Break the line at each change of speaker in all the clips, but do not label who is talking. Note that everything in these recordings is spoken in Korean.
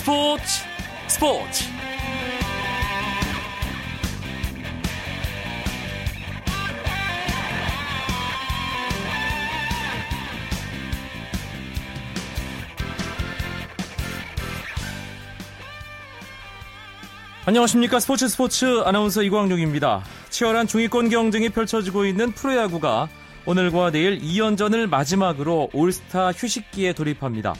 스포츠 스포츠 안녕하십니까 스포츠 스포츠 아나운서 이광용입니다. 치열한 중위권 경쟁이 펼쳐지고 있는 프로야구가 오늘과 내일 2연전을 마지막으로 올스타 휴식기에 돌입합니다.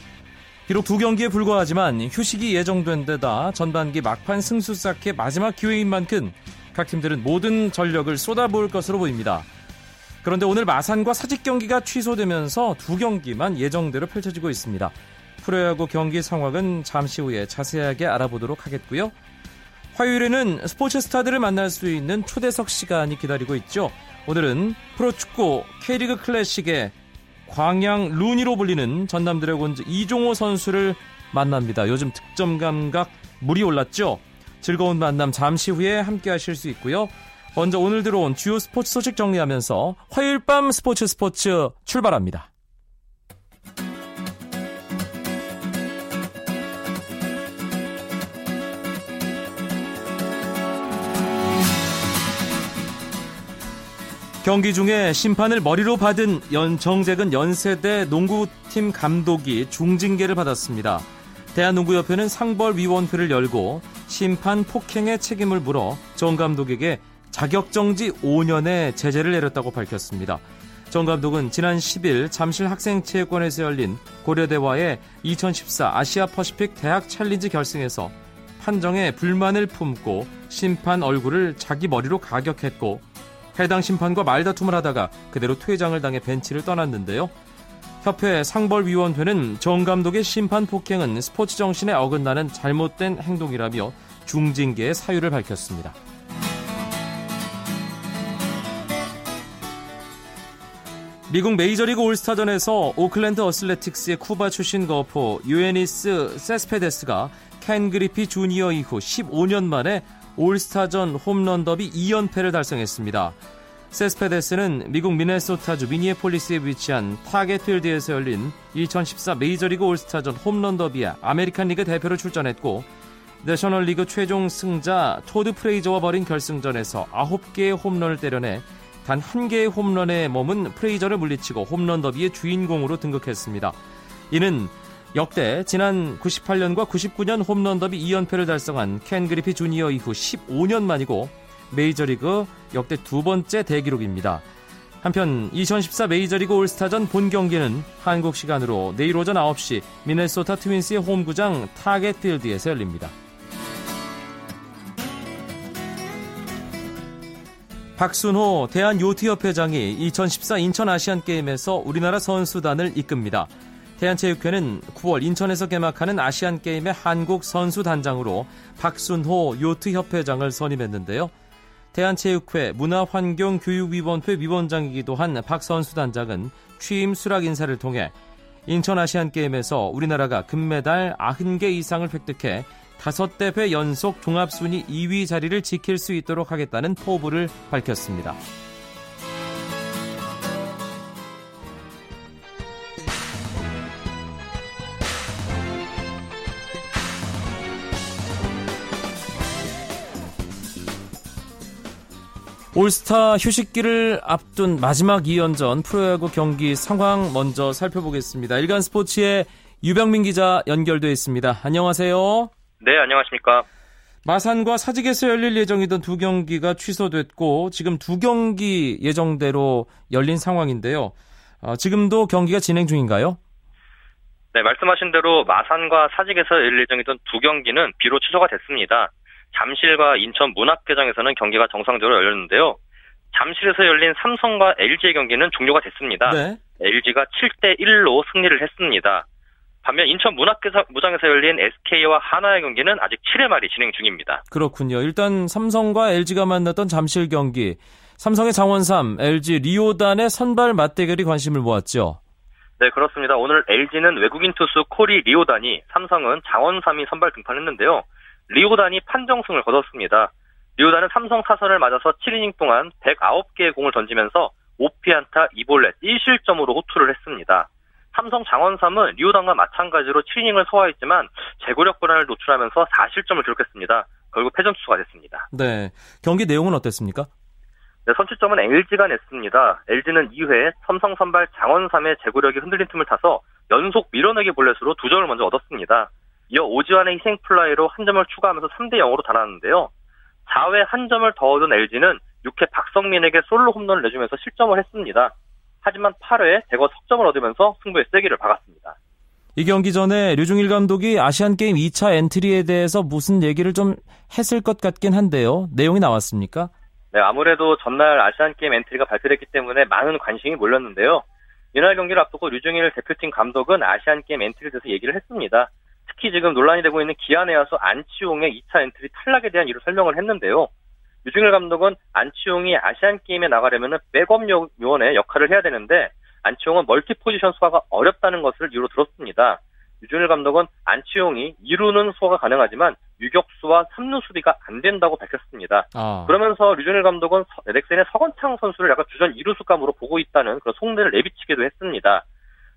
비록 두 경기에 불과하지만 휴식이 예정된 데다 전반기 막판 승수 쌓기의 마지막 기회인 만큼 각 팀들은 모든 전력을 쏟아부을 것으로 보입니다. 그런데 오늘 마산과 사직 경기가 취소되면서 두 경기만 예정대로 펼쳐지고 있습니다. 프로야구 경기 상황은 잠시 후에 자세하게 알아보도록 하겠고요. 화요일에는 스포츠 스타들을 만날 수 있는 초대석 시간이 기다리고 있죠. 오늘은 프로축구 K리그 클래식의 광양 루니로 불리는 전남 드래곤즈 이종호 선수를 만납니다. 요즘 득점 감각 물이 올랐죠. 즐거운 만남 잠시 후에 함께 하실 수 있고요. 먼저 오늘 들어온 주요 스포츠 소식 정리하면서 화요일 밤 스포츠 스포츠 출발합니다. 경기 중에 심판을 머리로 받은 연, 정재근 연세대 농구팀 감독이 중징계를 받았습니다. 대한농구협회는 상벌위원회를 열고 심판 폭행의 책임을 물어 정 감독에게 자격정지 5년의 제재를 내렸다고 밝혔습니다. 정 감독은 지난 10일 잠실 학생체육관에서 열린 고려대와의 2014 아시아 퍼시픽 대학 챌린지 결승에서 판정에 불만을 품고 심판 얼굴을 자기 머리로 가격했고 해당 심판과 말다툼을 하다가 그대로 퇴장을 당해 벤치를 떠났는데요. 협회 상벌위원회는 정 감독의 심판 폭행은 스포츠 정신에 어긋나는 잘못된 행동이라며 중징계의 사유를 밝혔습니다. 미국 메이저리그 올스타전에서 오클랜드 어슬레틱스의 쿠바 출신 거포 유에니스 세스페데스가 켄 그리피 주니어 이후 15년 만에 올스타전 홈런 더비 2연패를 달성했습니다. 세스페데스는 미국 미네소타주 미니애폴리스에 위치한 타겟필드에서 열린 2014 메이저리그 올스타전 홈런 더비에 아메리칸 리그 대표로 출전했고 내셔널리그 최종 승자 토드 프레이저와 벌인 결승전에서 9개의 홈런을 때려내 단 한 개의 홈런에 머문 프레이저를 물리치고 홈런 더비의 주인공으로 등극했습니다. 이는 역대 지난 98년과 99년 홈런 더비 2연패를 달성한 켄 그리피 주니어 이후 15년 만이고 메이저리그 역대 두 번째 대기록입니다. 한편 2014 메이저리그 올스타전 본 경기는 한국 시간으로 내일 오전 9시 미네소타 트윈스의 홈구장 타겟필드에서 열립니다. 박순호 대한요트협회장이 2014 인천 아시안게임에서 우리나라 선수단을 이끕니다. 대한체육회는 9월 인천에서 개막하는 아시안게임의 한국 선수단장으로 박순호 요트협회장을 선임했는데요. 대한체육회 문화환경교육위원회 위원장이기도 한 박 선수단장은 취임 수락 인사를 통해 인천 아시안게임에서 우리나라가 금메달 90개 이상을 획득해 다섯 대회 연속 종합순위 2위 자리를 지킬 수 있도록 하겠다는 포부를 밝혔습니다. 올스타 휴식기를 앞둔 마지막 2연전 프로야구 경기 상황 먼저 살펴보겠습니다. 일간 스포츠의 유병민 기자 연결돼 있습니다. 안녕하세요.
네, 안녕하십니까.
마산과 사직에서 열릴 예정이던 두 경기가 취소됐고 지금 두 경기 예정대로 열린 상황인데요. 어, 지금도 경기가 진행 중인가요?
네, 말씀하신 대로 마산과 사직에서 열릴 예정이던 두 경기는 비로 취소가 됐습니다. 잠실과 인천 문학회장에서는 경기가 정상적으로 열렸는데요. 잠실에서 열린 삼성과 LG의 경기는 종료가 됐습니다. 네. LG가 7대 1로 승리를 했습니다. 반면 인천 문학회장에서 열린 SK와 하나의 경기는 아직 7회 말이 진행 중입니다.
그렇군요. 일단 삼성과 LG가 만났던 잠실 경기. 삼성의 장원삼, LG 리오단의 선발 맞대결이 관심을 모았죠.
네, 그렇습니다. 오늘 LG는 외국인 투수 코리 리오단이 삼성은 장원삼이 선발 등판했는데요. 리오단이 판정승을 거뒀습니다. 리오단은 삼성 타선을 맞아서 7이닝 동안 109개의 공을 던지면서 5피안타 2볼넷 1실점으로 호투를 했습니다. 삼성 장원삼은 리오당과 마찬가지로 7이닝을 소화했지만 제구력 불안을 노출하면서 4실점을 기록했습니다. 결국 패전 투수가 됐습니다.
네. 경기 내용은 어땠습니까?
네, 선취점은 LG가 냈습니다. LG는 2회 삼성 선발 장원삼의 제구력이 흔들린 틈을 타서 연속 밀어내기 볼넷으로 두 점을 먼저 얻었습니다. 이어 오지환의 희생 플라이로 한 점을 추가하면서 3대 0으로 달아났는데요. 4회 한 점을 더 얻은 LG는 6회 박성민에게 솔로 홈런을 내주면서 실점을 했습니다. 하지만 8회에 대거 석점을 얻으면서 승부의 쐐기를 박았습니다.
이 경기 전에 류중일 감독이 아시안게임 2차 엔트리에 대해서 무슨 얘기를 좀 했을 것 같긴 한데요. 내용이 나왔습니까?
네, 아무래도 전날 아시안게임 엔트리가 발표됐기 때문에 많은 관심이 몰렸는데요. 이날 경기를 앞두고 류중일 대표팀 감독은 아시안게임 엔트리에 대해서 얘기를 했습니다. 특히 지금 논란이 되고 있는 기아 내야수 안치홍의 2차 엔트리 탈락에 대한 이유 설명을 했는데요. 류중일 감독은 안치홍이 아시안 게임에 나가려면 백업 요원의 역할을 해야 되는데 안치홍은 multi 포지션 소화가 어렵다는 것을 이유로 들었습니다. 류중일 감독은 안치홍이 2루는 소화가 가능하지만 유격수와 3루 수비가 안 된다고 밝혔습니다. 아. 그러면서 류중일 감독은 넥센의 서건창 선수를 약간 주전 2루수감으로 보고 있다는 그런 속내를 내비치기도 했습니다.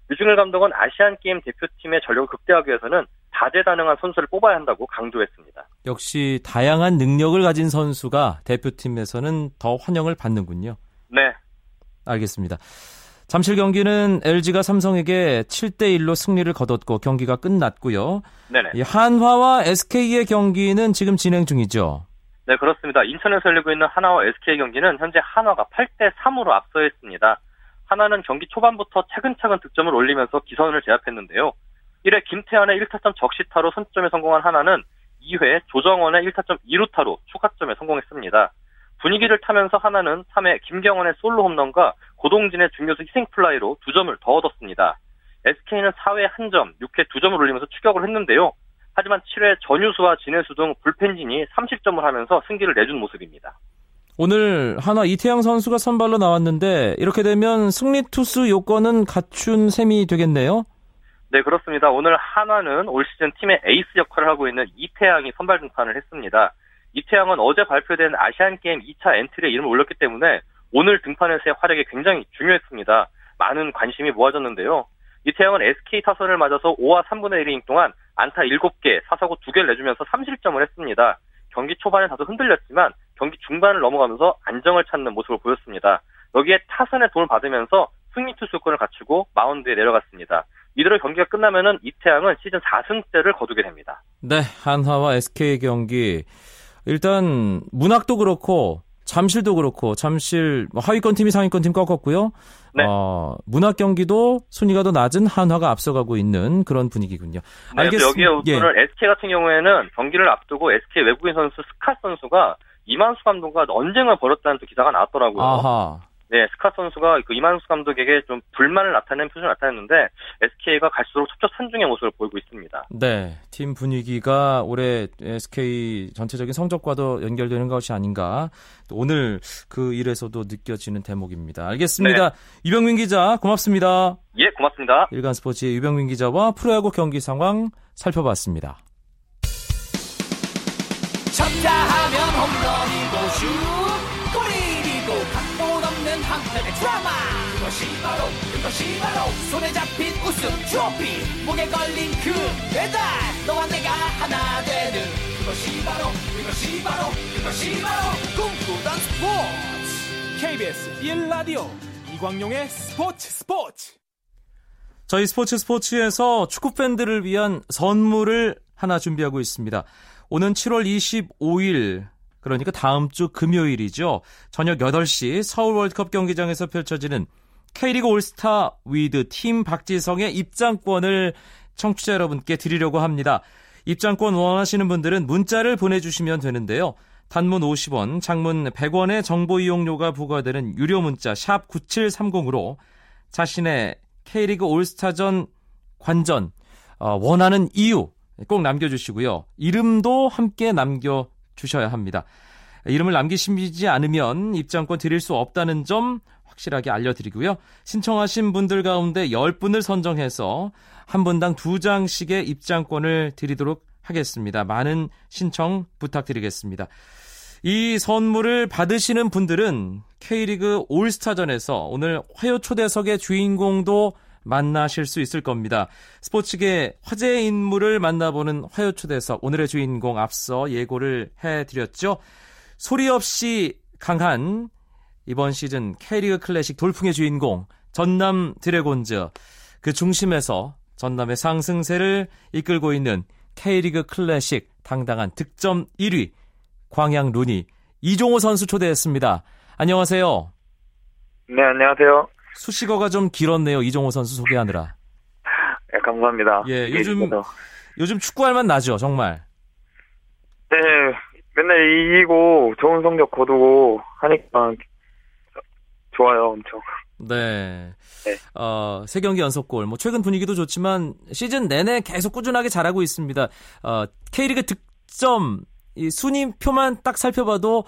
류중일 감독은 아시안 게임 대표팀의 전력을 극대화하기 위해서는 다재다능한 선수를 뽑아야 한다고 강조했습니다.
역시 다양한 능력을 가진 선수가 대표팀에서는 더 환영을 받는군요.
네.
알겠습니다. 잠실 경기는 LG가 삼성에게 7대 1로 승리를 거뒀고 경기가 끝났고요.
네네.
한화와 SK의 경기는 지금 진행 중이죠.
네, 그렇습니다. 인천에서 열리고 있는 하나와 SK 경기는 현재 한화가 8대 3으로 앞서 있습니다. 하나는 경기 초반부터 차근차근 득점을 올리면서 기선을 제압했는데요. 1회 김태환의 1타점 적시타로 선점에 성공한 하나는 2회 조정원의 1타점 2루타로 추가점에 성공했습니다. 분위기를 타면서 하나는 3회 김경원의 솔로 홈런과 고동진의 중교수 희생플라이로 2점을 더 얻었습니다. SK는 4회 1점, 6회 2점을 올리면서 추격을 했는데요. 하지만 7회 전유수와 진해수 등 불펜진이 30점을 하면서 승기를 내준 모습입니다.
오늘 한화 이태양 선수가 선발로 나왔는데 이렇게 되면 승리 투수 요건은 갖춘 셈이 되겠네요.
네, 그렇습니다. 오늘 한화는 올 시즌 팀의 에이스 역할을 하고 있는 이태양이 선발 등판을 했습니다. 이태양은 어제 발표된 아시안 게임 2차 엔트리에 이름을 올렸기 때문에 오늘 등판에서의 활약이 굉장히 중요했습니다. 많은 관심이 모아졌는데요. 이태양은 SK 타선을 맞아서 5와 3분의 1이닝 동안 안타 7개, 사사고 2개를 내주면서 3실점을 했습니다. 경기 초반에 다소 흔들렸지만 경기 중반을 넘어가면서 안정을 찾는 모습을 보였습니다. 여기에 타선의 도움을 받으면서 승리 투수권을 갖추고 마운드에 내려갔습니다. 이대로 경기가 끝나면은 이태양은 시즌 4승째를 거두게 됩니다.
네, 한화와 SK 경기 일단 문학도 그렇고 잠실도 그렇고 잠실 뭐 하위권 팀이 상위권 팀 꺾었고요. 네. 어, 문학 경기도 순위가 더 낮은 한화가 앞서가고 있는 그런 분위기군요.
네, 알겠습니다. 여기에 오늘 예. SK 같은 경우에는 경기를 앞두고 SK 외국인 선수 스카 선수가 이만수 감독과 언쟁을 벌였다는 또 기사가 나왔더라고요.
아하.
네, 스카 선수가 그 이만수 감독에게 좀 불만을 나타낸 표정을 나타냈는데 SK가 갈수록 첩첩산중의 모습을 보이고 있습니다.
네, 팀 분위기가 올해 SK 전체적인 성적과도 연결되는 것이 아닌가 오늘 그 일에서도 느껴지는 대목입니다. 알겠습니다. 네. 유병민 기자 고맙습니다.
예, 고맙습니다.
일간 스포츠의 유병민 기자와 프로야구 경기 상황 살펴봤습니다. 쳤다 하면 홈런이고 슛 골이고 각본 없는 한편의 드라마. 그것이 바로 그것이 바로 손에 잡힌 우승 트로피. 목에 걸린 그 배달 너와 내가 하나 되는 그것이 바로 그것이 바로 그것이 바로 꿈꾸던 스포츠. KBS 1라디오 이광용의 스포츠 스포츠. 저희 스포츠 스포츠에서 축구 팬들을 위한 선물을 하나 준비하고 있습니다. 오는 7월 25일 그러니까 다음 주 금요일이죠. 저녁 8시 서울 월드컵 경기장에서 펼쳐지는 K리그 올스타 with 팀 박지성의 입장권을 청취자 여러분께 드리려고 합니다. 입장권 원하시는 분들은 문자를 보내주시면 되는데요. 단문 50원, 장문 100원의 정보 이용료가 부과되는 유료 문자 샵 9730으로 자신의 K리그 올스타전 관전 어, 원하는 이유 꼭 남겨주시고요. 이름도 함께 남겨주셔야 합니다. 이름을 남기시지 않으면 입장권 드릴 수 없다는 점 확실하게 알려드리고요. 신청하신 분들 가운데 10분을 선정해서 한 분당 2장씩의 입장권을 드리도록 하겠습니다. 많은 신청 부탁드리겠습니다. 이 선물을 받으시는 분들은 K리그 올스타전에서 오늘 화요 초대석의 주인공도 만나실 수 있을 겁니다. 스포츠계 화제 인물을 만나보는 화요초대석 오늘의 주인공 앞서 예고를 해드렸죠. 소리 없이 강한 이번 시즌 K리그 클래식 돌풍의 주인공 전남 드래곤즈 그 중심에서 전남의 상승세를 이끌고 있는 K리그 클래식 당당한 득점 1위 광양 루니 이종호 선수 초대했습니다. 안녕하세요.
네, 안녕하세요.
수식어가 좀 길었네요. 이종호 선수 소개하느라.
네, 감사합니다.
예, 요즘 요즘 축구할 만 나죠, 정말.
네, 맨날 이기고 좋은 성적 거두고 하니까 좋아요, 엄청.
네.
네.
어, 세 경기 연속골. 뭐 최근 분위기도 좋지만 시즌 내내 계속 꾸준하게 잘하고 있습니다. 어, K리그 득점 이 순위표만 딱 살펴봐도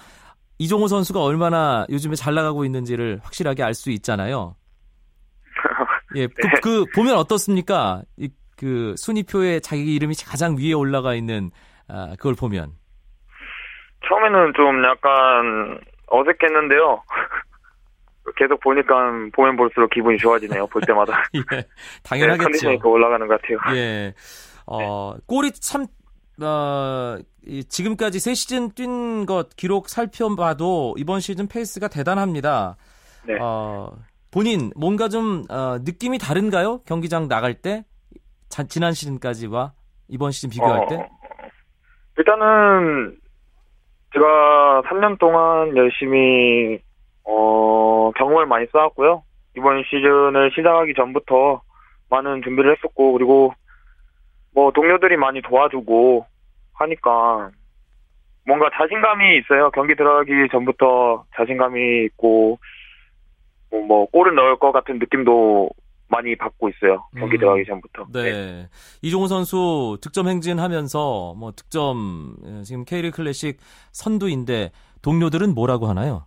이종호 선수가 얼마나 요즘에 잘 나가고 있는지를 확실하게 알 수 있잖아요. 예, 그,
네.
그 보면 어떻습니까? 이, 그 순위표에 자기 이름이 가장 위에 올라가 있는 아, 그걸 보면.
처음에는 좀 약간 어색했는데요. 계속 보니까 보면 볼수록 기분이 좋아지네요. 볼 때마다.
예,
네,
당연하겠죠.
컨디션이 더 올라가는 것 같아요.
예. 어, 골이 참, 어, 이 지금까지 세 시즌 뛴 것 기록 살펴봐도 이번 시즌 페이스가 대단합니다.
네.
어, 본인 뭔가 좀, 어, 느낌이 다른가요? 경기장 나갈 때? 자, 지난 시즌까지와 이번 시즌 비교할
어,
때?
일단은 제가 3년 동안 열심히 어, 경험을 많이 쌓았고요. 이번 시즌을 시작하기 전부터 많은 준비를 했었고 그리고 뭐 동료들이 많이 도와주고 하니까 뭔가 자신감이 있어요. 경기 들어가기 전부터 자신감이 있고 뭐, 뭐 골을 넣을 것 같은 느낌도 많이 받고 있어요. 경기
음,
들어가기 전부터.
네. 이종호 선수 득점 행진하면서 뭐 득점 예, 지금 K리그 클래식 선두인데 동료들은 뭐라고 하나요?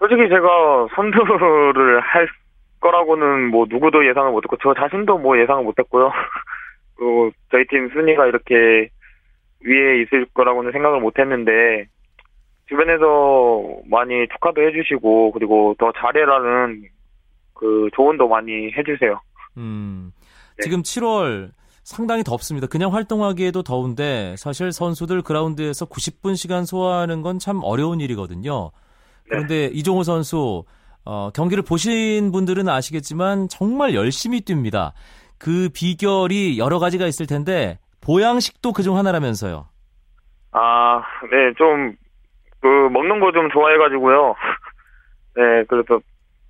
솔직히 제가 선두를 할 거라고는 뭐 누구도 예상을 못했고 저 자신도 뭐 예상을 못했고요. 그리고 저희 팀 순위가 이렇게 위에 있을 거라고는 생각을 못 했는데 주변에서 많이 축하도 해주시고 그리고 더 잘해라는 그 조언도 많이 해주세요.
음,
네.
지금 7월 상당히 덥습니다. 그냥 활동하기에도 더운데 사실 선수들 그라운드에서 90분 시간 소화하는 건 참 어려운 일이거든요. 그런데 이종호 선수 어, 경기를 보신 분들은 아시겠지만 정말 열심히 뜁니다. 그 비결이 여러 가지가 있을 텐데 보양식도 그중 하나라면서요.
아, 네, 좀, 그, 먹는 거 좀 좋아해가지고요. 네, 그래서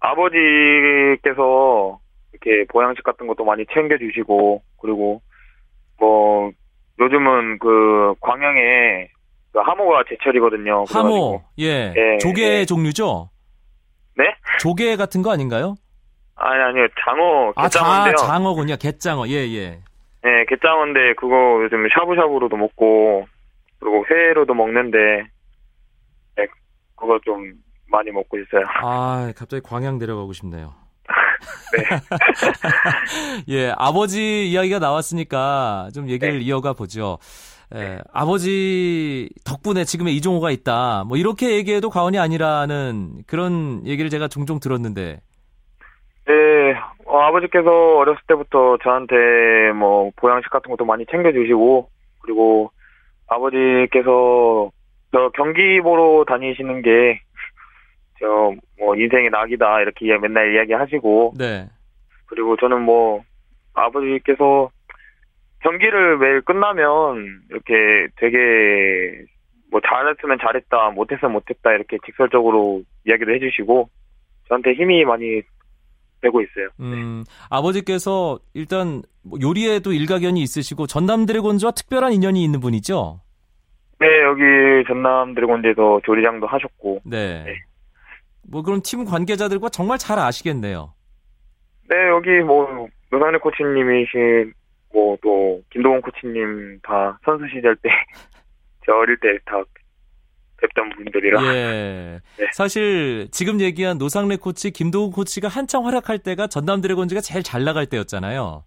아버지께서 이렇게 보양식 같은 것도 많이 챙겨주시고, 그리고, 뭐, 요즘은 그, 광양에 그 하모가 제철이거든요.
하모. 예,
예,
조개
예.
종류죠?
네?
조개 같은 거 아닌가요?
아니, 아니요, 장어,
아, 자. 장어군요. 갯장어, 예, 예.
네, 갯장어인데 그거 요즘 샤브샤브로도 먹고, 그리고 회로도 먹는데, 네, 그거 좀 많이 먹고 있어요.
아, 갑자기 광양 내려가고 싶네요.
네.
예, 아버지 이야기가 나왔으니까 좀 얘기를
네.
이어가 보죠. 예, 아버지 덕분에 지금의 이종호가 있다. 뭐 이렇게 얘기해도 과언이 아니라는 그런 얘기를 제가 종종 들었는데.
네, 어, 아버지께서 어렸을 때부터 저한테 뭐 보양식 같은 것도 많이 챙겨주시고 그리고 아버지께서 저 경기 보러 다니시는 게 저 뭐 인생의 낙이다 이렇게 맨날 이야기하시고
네.
그리고 저는 뭐 아버지께서 경기를 매일 끝나면 이렇게 되게 뭐 잘했으면 잘했다 못했으면 못했다 이렇게 직설적으로 이야기를 해주시고 저한테 힘이 많이 되고 있어요.
음, 아버지께서 일단 뭐 요리에도 일가견이 있으시고 전남 드래곤즈와 특별한 인연이 있는 분이죠.
네, 여기 전남 드래곤즈에서 조리장도 하셨고,
네.
네.
뭐 그럼 팀 관계자들과 정말 잘 아시겠네요.
네, 여기 뭐, 노상래 코치님이신, 뭐, 또, 김동원 코치님 다 선수 시절 때, 저 어릴 때 다 뵙던 분들이라.
예.
네.
사실 지금 얘기한 노상래 코치, 김도훈 코치가 한창 활약할 때가 전남 드래곤즈가 제일 잘 나갈 때였잖아요.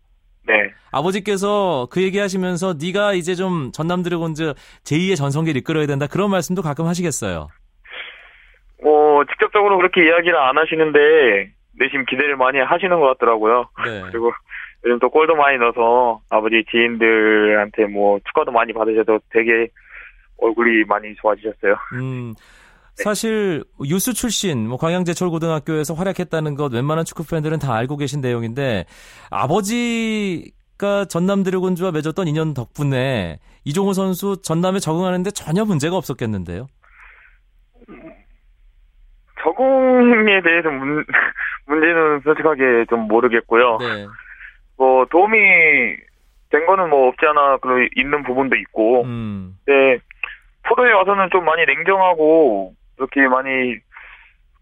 네.
아버지께서 그 얘기하시면서 네가 이제 좀 전남 드래곤즈 제2의 전성기를 이끌어야 된다 그런 말씀도 가끔 하시겠어요.
뭐, 직접적으로 그렇게 이야기를 안 하시는데, 내심 기대를 많이 하시는 것 같더라고요.
네.
그리고 요즘 또 골도 많이 넣어서 아버지 지인들한테 뭐 축하도 많이 받으셔도 되게 얼굴이 많이 좋아지셨어요.
음, 사실 유스 출신 뭐 광양제철 고등학교에서 활약했다는 것 웬만한 축구 팬들은 다 알고 계신 내용인데 아버지가 전남 드래곤즈와 맺었던 인연 덕분에 이종호 선수 전남에 적응하는데 전혀 문제가 없었겠는데요.
적응에 대해서 문, 문제는 솔직하게 좀 모르겠고요.
네.
뭐 도움이 된 거는 뭐 없지 않아 그 있는 부분도 있고,
음.
네 프로에 와서는 좀 많이 냉정하고 이렇게 많이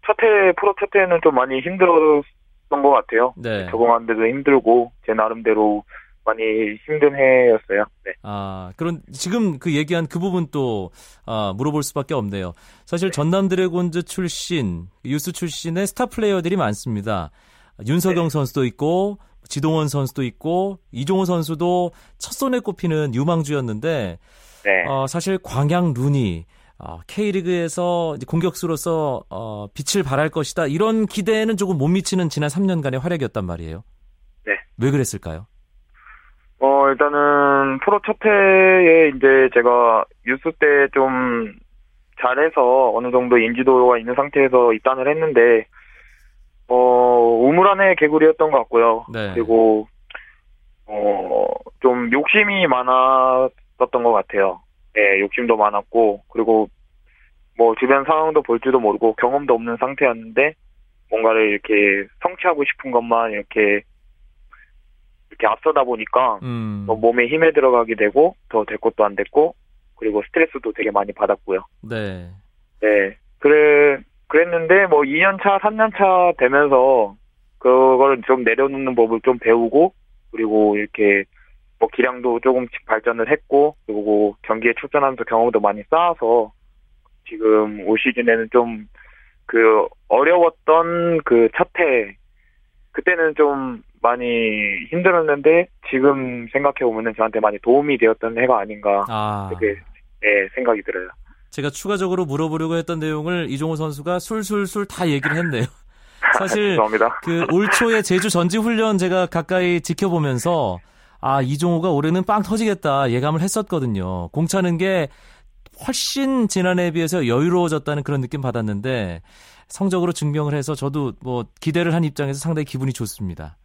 첫해 프로 첫 해는 좀 많이 힘들었던 것 같아요.
네.
적응하는데도 힘들고 제 나름대로 많이 힘든 해였어요. 네.
아, 그런 지금 그 얘기한 그 부분 또 아, 물어볼 수밖에 없네요. 사실 전남 드래곤즈 출신, 유스 출신의 스타 플레이어들이 많습니다. 윤석영
네.
선수도 있고 지동원 선수도 있고 이종호 선수도 첫 손에 꼽히는 유망주였는데
네.
어, 사실 광양 룬이 어, K리그에서 공격수로서 어, 빛을 발할 것이다 이런 기대에는 조금 못 미치는 지난 3년간의 활약이었단 말이에요.
네.
왜 그랬을까요?
어, 일단은 프로 첫 해에 이제 제가 유스 때 좀 잘해서 어느 정도 인지도가 있는 상태에서 입단을 했는데, 어, 우물안의 개구리였던 것 같고요.
네.
그리고, 어, 좀 욕심이 많 았었던 것 같아요. 예, 욕심도 많았고, 그리고 뭐 주변 상황도 볼 줄도 모르고 경험도 없는 상태였는데, 뭔가를 이렇게 성취하고 싶은 것만 이렇게 이렇게 앞서다 보니까
음.
뭐 몸에 힘에 들어가게 되고 더 될 것도 안 됐고 그리고 스트레스도 되게 많이 받았고요.
네.
네. 그래 그랬는데 뭐 2년 차, 3년 차 되면서 그거를 좀 내려놓는 법을 좀 배우고 그리고 이렇게 뭐 기량도 조금씩 발전을 했고 그리고 경기에 출전하면서 경험도 많이 쌓아서 지금 올 시즌에는 좀 그 어려웠던 그첫해 그때는 좀 많이 힘들었는데 지금 생각해 보면은 저한테 많이 도움이 되었던 해가 아닌가
아.
그렇게 네, 생각이 들어요.
제가 추가적으로 물어보려고 했던 내용을 이종호 선수가 술술술 다 얘기를 했네요. 사실. 그 올 초에 제주 전지 훈련 제가 가까이 지켜보면서 아 이종호가 올해는 빵 터지겠다 예감을 했었거든요. 공차는 게 훨씬 지난해에 비해서 여유로워졌다는 그런 느낌 받았는데 성적으로 증명을 해서 저도 뭐 기대를 한 입장에서 상당히 기분이 좋습니다.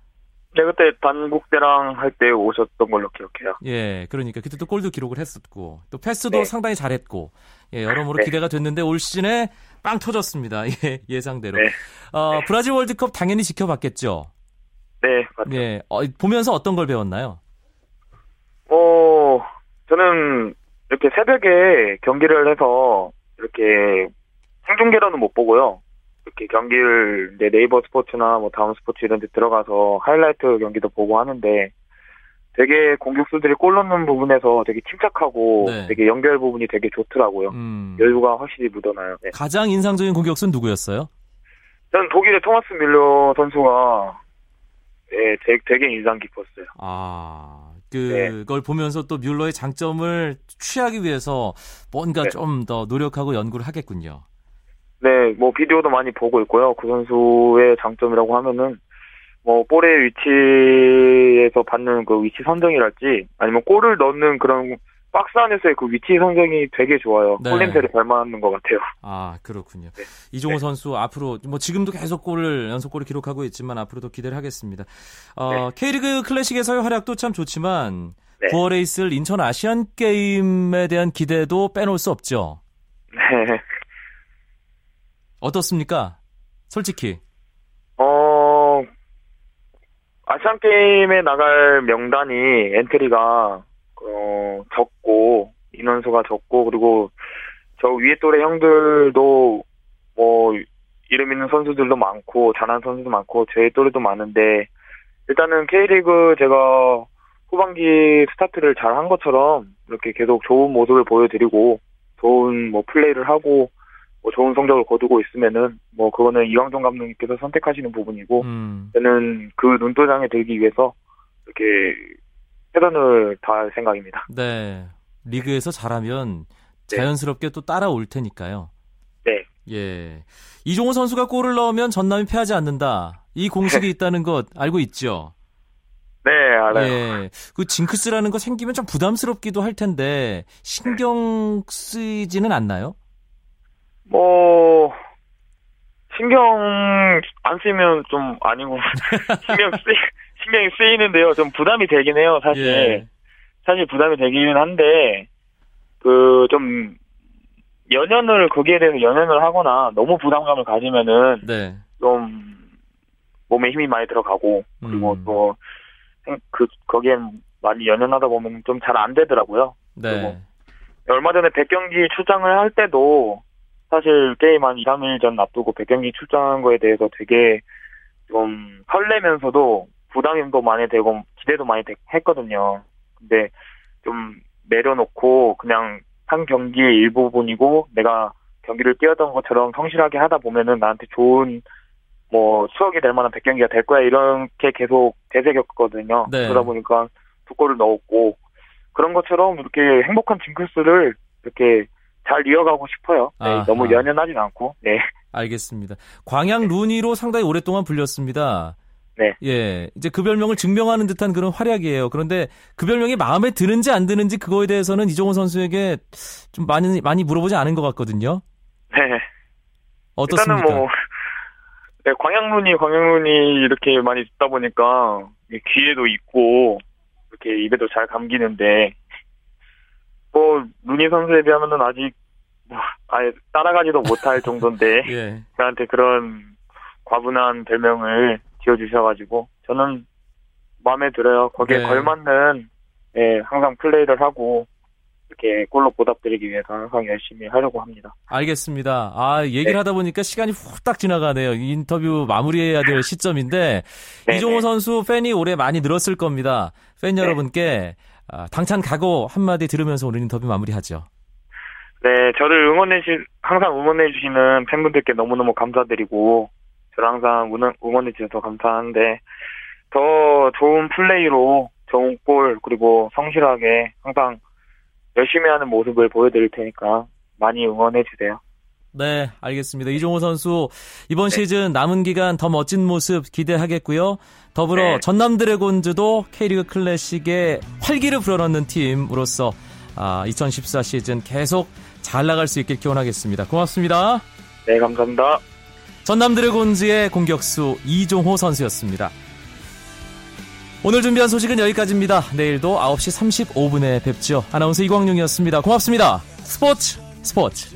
네, 그때 단국대랑 할 때 오셨던 걸로 기억해요.
예, 그러니까 그때 또 골도 기록을 했었고 또 패스도
네.
상당히 잘했고 예, 여러모로
네.
기대가 됐는데 올 시즌에 빵 터졌습니다. 예, 예상대로.
네.
어, 브라질 월드컵 당연히 지켜봤겠죠.
네, 맞죠.
예, 어, 보면서 어떤 걸 배웠나요?
어, 저는 이렇게 새벽에 경기를 해서 이렇게 생중계로는 못 보고요. 이렇게 경기를 내 네이버 스포츠나 뭐 다음 스포츠 이런 데 들어가서 하이라이트 경기도 보고 하는데 되게 공격수들이 골 넣는 부분에서 되게 침착하고
네.
되게 연결 부분이 되게 좋더라고요.
음,
여유가 확실히 묻어나요. 네.
가장 인상적인 공격수는 누구였어요?
저는 독일의 토마스 밀러 선수가 예, 되, 되게 인상 깊었어요.
아,
네.
그걸 보면서 또 뮬러의 장점을 취하기 위해서 뭔가
네.
좀더 노력하고 연구를 하겠군요.
네, 뭐 비디오도 많이 보고 있고요. 그 선수의 장점이라고 하면은 뭐 볼의 위치에서 받는 그 위치 선정이랄지 아니면 골을 넣는 그런 박스 안에서의 그 위치 선정이 되게 좋아요.
네.
골 냄새를 잘 맡는 것 같아요.
아, 그렇군요.
네.
이종호
네.
선수 앞으로 뭐 지금도 계속 골을 연속골을 기록하고 있지만 앞으로도 기대를 하겠습니다. 어,
네.
K리그 클래식에서의 활약도 참 좋지만
네.
9월에 있을 인천 아시안 게임에 대한 기대도 빼놓을 수 없죠.
네.
어떻습니까? 솔직히.
어, 아시안 게임에 나갈 명단이 엔트리가 어, 적고 인원수가 적고 그리고 저 위에 또래 형들도 뭐 이름 있는 선수들도 많고 잘하는 선수도 많고 제 또래도 많은데 일단은 K리그 제가 후반기 스타트를 잘 한 것처럼 이렇게 계속 좋은 모습을 보여드리고 좋은 뭐 플레이를 하고 뭐 좋은 성적을 거두고 있으면은 뭐 그거는 이광종 감독님께서 선택하시는 부분이고
음.
저는 그 눈도장에 들기 위해서 이렇게 최선을 다할 생각입니다.
네. 리그에서 잘하면
네.
자연스럽게 또 따라올 테니까요.
네.
예. 이종호 선수가 골을 넣으면 전남이 패하지 않는다. 이 공식이 있다는 것 알고 있죠?
네, 알아요.
예. 그 징크스라는 거 생기면 좀 부담스럽기도 할 텐데 신경 쓰이지는 않나요?
뭐 신경 안 쓰면 좀 아니고 신경 쓰 신경이 쓰이는데요. 좀 부담이 되긴 해요, 사실.
예.
사실 부담이 되기는 한데 그 좀 연연을 거기에 대해서 연연을 하거나 너무 부담감을 가지면은
네.
좀 몸에 힘이 많이 들어가고 그리고
음.
또 그 거기엔 많이 연연하다 보면 좀 잘 안 되더라고요.
네.
얼마 전에 100경기 출장을 할 때도 사실 게임 한 2, 3일 전 앞두고 100경기 출장한 거에 대해서 되게 좀 설레면서도 부담도 많이 되고 기대도 많이 되- 했거든요. 근데 좀 내려놓고 그냥 한 경기의 일부분이고 내가 경기를 뛰었던 것처럼 성실하게 하다 보면은 나한테 좋은 뭐 추억이 될 만한 100경기가 될 거야 이렇게 계속 되새겼거든요.
네.
그러다 보니까 두 골을 넣었고 그런 것처럼 이렇게 행복한 징크스를 이렇게 잘 이어가고 싶어요. 네. 너무 연연하진 않고. 네.
알겠습니다. 광양 루니로 상당히 오랫동안 불렸습니다.
네.
예. 이제 그 별명을 증명하는 듯한 그런 활약이에요. 그런데 그 별명이 마음에 드는지 안 드는지 그거에 대해서는 이종호 선수에게 좀 많이 많이 물어보지 않은 것 같거든요.
네.
어떻습니까?
일단은 뭐 네, 광양룬이 광양룬이 이렇게 많이 듣다 보니까 귀에도 있고 이렇게 입에도 잘 감기는데 뭐 루니 선수에 비하면은 아직 뭐 아예 따라가지도 못할 정도인데
예.
저한테 그런 과분한 별명을 지어주셔가지고 저는 마음에 들어요. 거기에
네.
걸맞는 예, 항상 플레이를 하고 이렇게 골로 보답드리기 위해서 항상 열심히 하려고 합니다.
알겠습니다. 아, 얘기를
네.
하다 보니까 시간이 후딱 지나가네요. 이 인터뷰 마무리해야 될 시점인데
네,
이종호
네.
선수 팬이 올해 많이 늘었을 겁니다. 팬 여러분께 아, 당찬 각오 한마디 들으면서 오늘 인터뷰 마무리하죠.
네, 저를 응원해 주 항상 응원해 주시는 팬분들께 너무너무 감사드리고 저를 항상 응원, 응원해 주셔서 감사한데 더 좋은 플레이로 좋은 골 그리고 성실하게 항상 열심히 하는 모습을 보여드릴 테니까 많이 응원해 주세요.
네, 알겠습니다. 이종호 선수 이번
네.
시즌 남은 기간 더 멋진 모습 기대하겠고요. 더불어
네.
전남 드래곤즈도 K리그 클래식에 활기를 불어넣는 팀으로서 아, 2014 시즌 계속 잘 나갈 수 있길 기원하겠습니다. 고맙습니다.
네, 감사합니다.
전남 드래곤즈의 공격수 이종호 선수였습니다. 오늘 준비한 소식은 여기까지입니다. 내일도 9시 35분에 뵙죠. 아나운서 이광용이었습니다. 고맙습니다. 스포츠 스포츠.